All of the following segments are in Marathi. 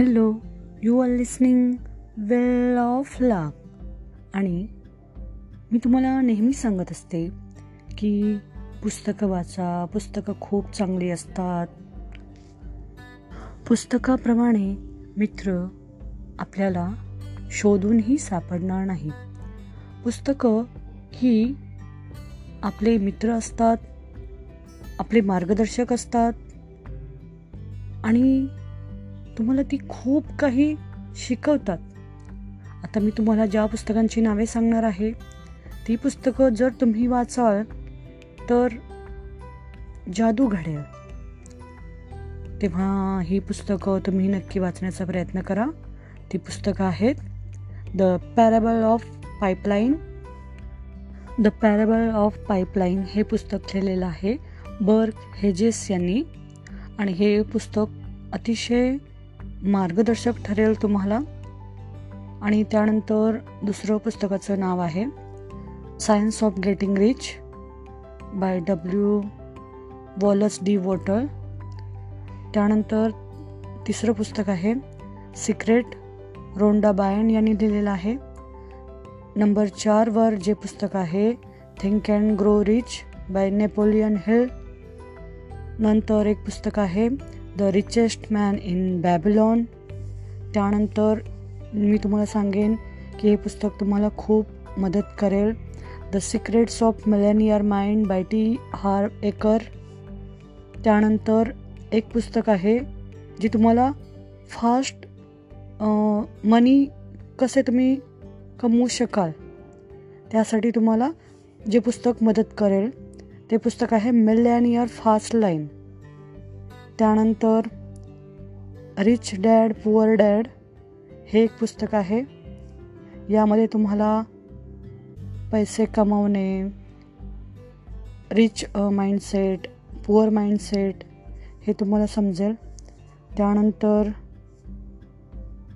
Hello you are listening well of luck. आणि मी तुम्हाला नेहमी सांगत असते की पुस्तकं वाचा पुस्तकं खूप चांगली असतात. पुस्तकाप्रमाणे मित्र आपल्याला शोधूनही सापडणार नाही. पुस्तकं ही आपले मित्र असतात आपले मार्गदर्शक असतात आणि तुम्हाला ती खूप काही शिकवतात. आता मी तुम्हाला ज्या पुस्तकांची नावे सांगणार आहे ती पुस्तकं जर तुम्ही वाचाल तर जादू घडेल तेव्हा ही पुस्तकं तुम्ही नक्की वाचण्याचा प्रयत्न करा. ती पुस्तकं आहेत the parable of pipeline the parable of pipeline हे पुस्तक लिहिलेलं आहे बर्क हेजेस यांनी. आणि हे पुस्तक अतिशय मार्गदर्शक ठरेल तुम्हाला. आणि त्यानंतर दुसरं पुस्तकाचं नाव आहे science of getting rich by W Wallace D Wattles त्यानंतर तिसरं पुस्तक आहे सिक्रेट रोंडा बायन यांनी लिहिलेलं आहे. नंबर चारवर जे पुस्तक आहे think and grow rich by Napoleon Hill नंतर एक पुस्तक आहे the richest man in Babylon. त्यानंतर मी तुम्हाला सांगेन की हे पुस्तक तुम्हाला खूप मदत करेल. The secrets of millionaire mind by T Harv Eker. त्यानंतर एक पुस्तक आहे जे तुम्हाला फास्ट मनी कसे तुम्ही कमवू शकाल त्यासाठी तुम्हाला जे पुस्तक मदत करेल ते पुस्तक आहे मिलेनियर फास्ट लाईन. त्यानंतर रिच डॅड पुअर डॅड हे एक पुस्तक आहे. यामध्ये तुम्हाला पैसे कमवणे रिच माइंडसेट पुअर माइंडसेट हे तुम्हाला समजेल. त्यानंतर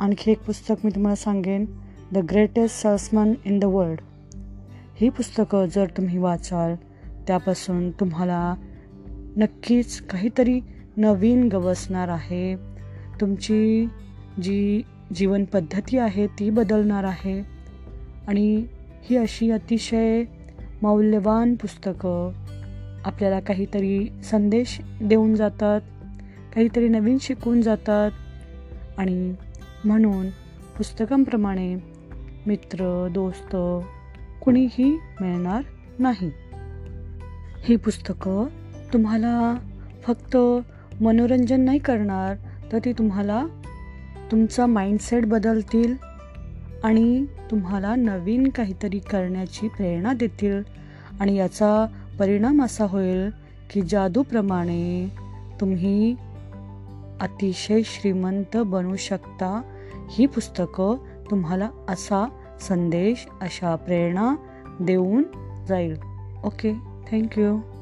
आणखी एक पुस्तक मी तुम्हाला सांगेन the greatest salesman in the world ही पुस्तकं जर तुम्ही वाचाल त्यापासून तुम्हाला नक्कीच काहीतरी नवीन गवसणार आहे. तुमची जी जीवनपद्धती आहे ती बदलणार आहे. आणि ही अशी अतिशय मौल्यवान पुस्तकं आपल्याला काहीतरी संदेश देऊन जातात काहीतरी नवीन शिकून जातात. आणि म्हणून पुस्तकांप्रमाणे मित्र दोस्त कुणीही मिळणार नाही. ही पुस्तकं तुम्हाला फक्त मनोरंजन नाही करणार तर ती तुम्हाला तुमचा माइंडसेट बदलतील आणि तुम्हाला नवीन काहीतरी करण्याची प्रेरणा देतील. आणि याचा परिणाम असा होईल की जादूप्रमाणे तुम्ही अतिशय श्रीमंत बनू शकता. ही पुस्तकं तुम्हाला असा संदेश अशा प्रेरणा देऊन जाईल. Okay thank you.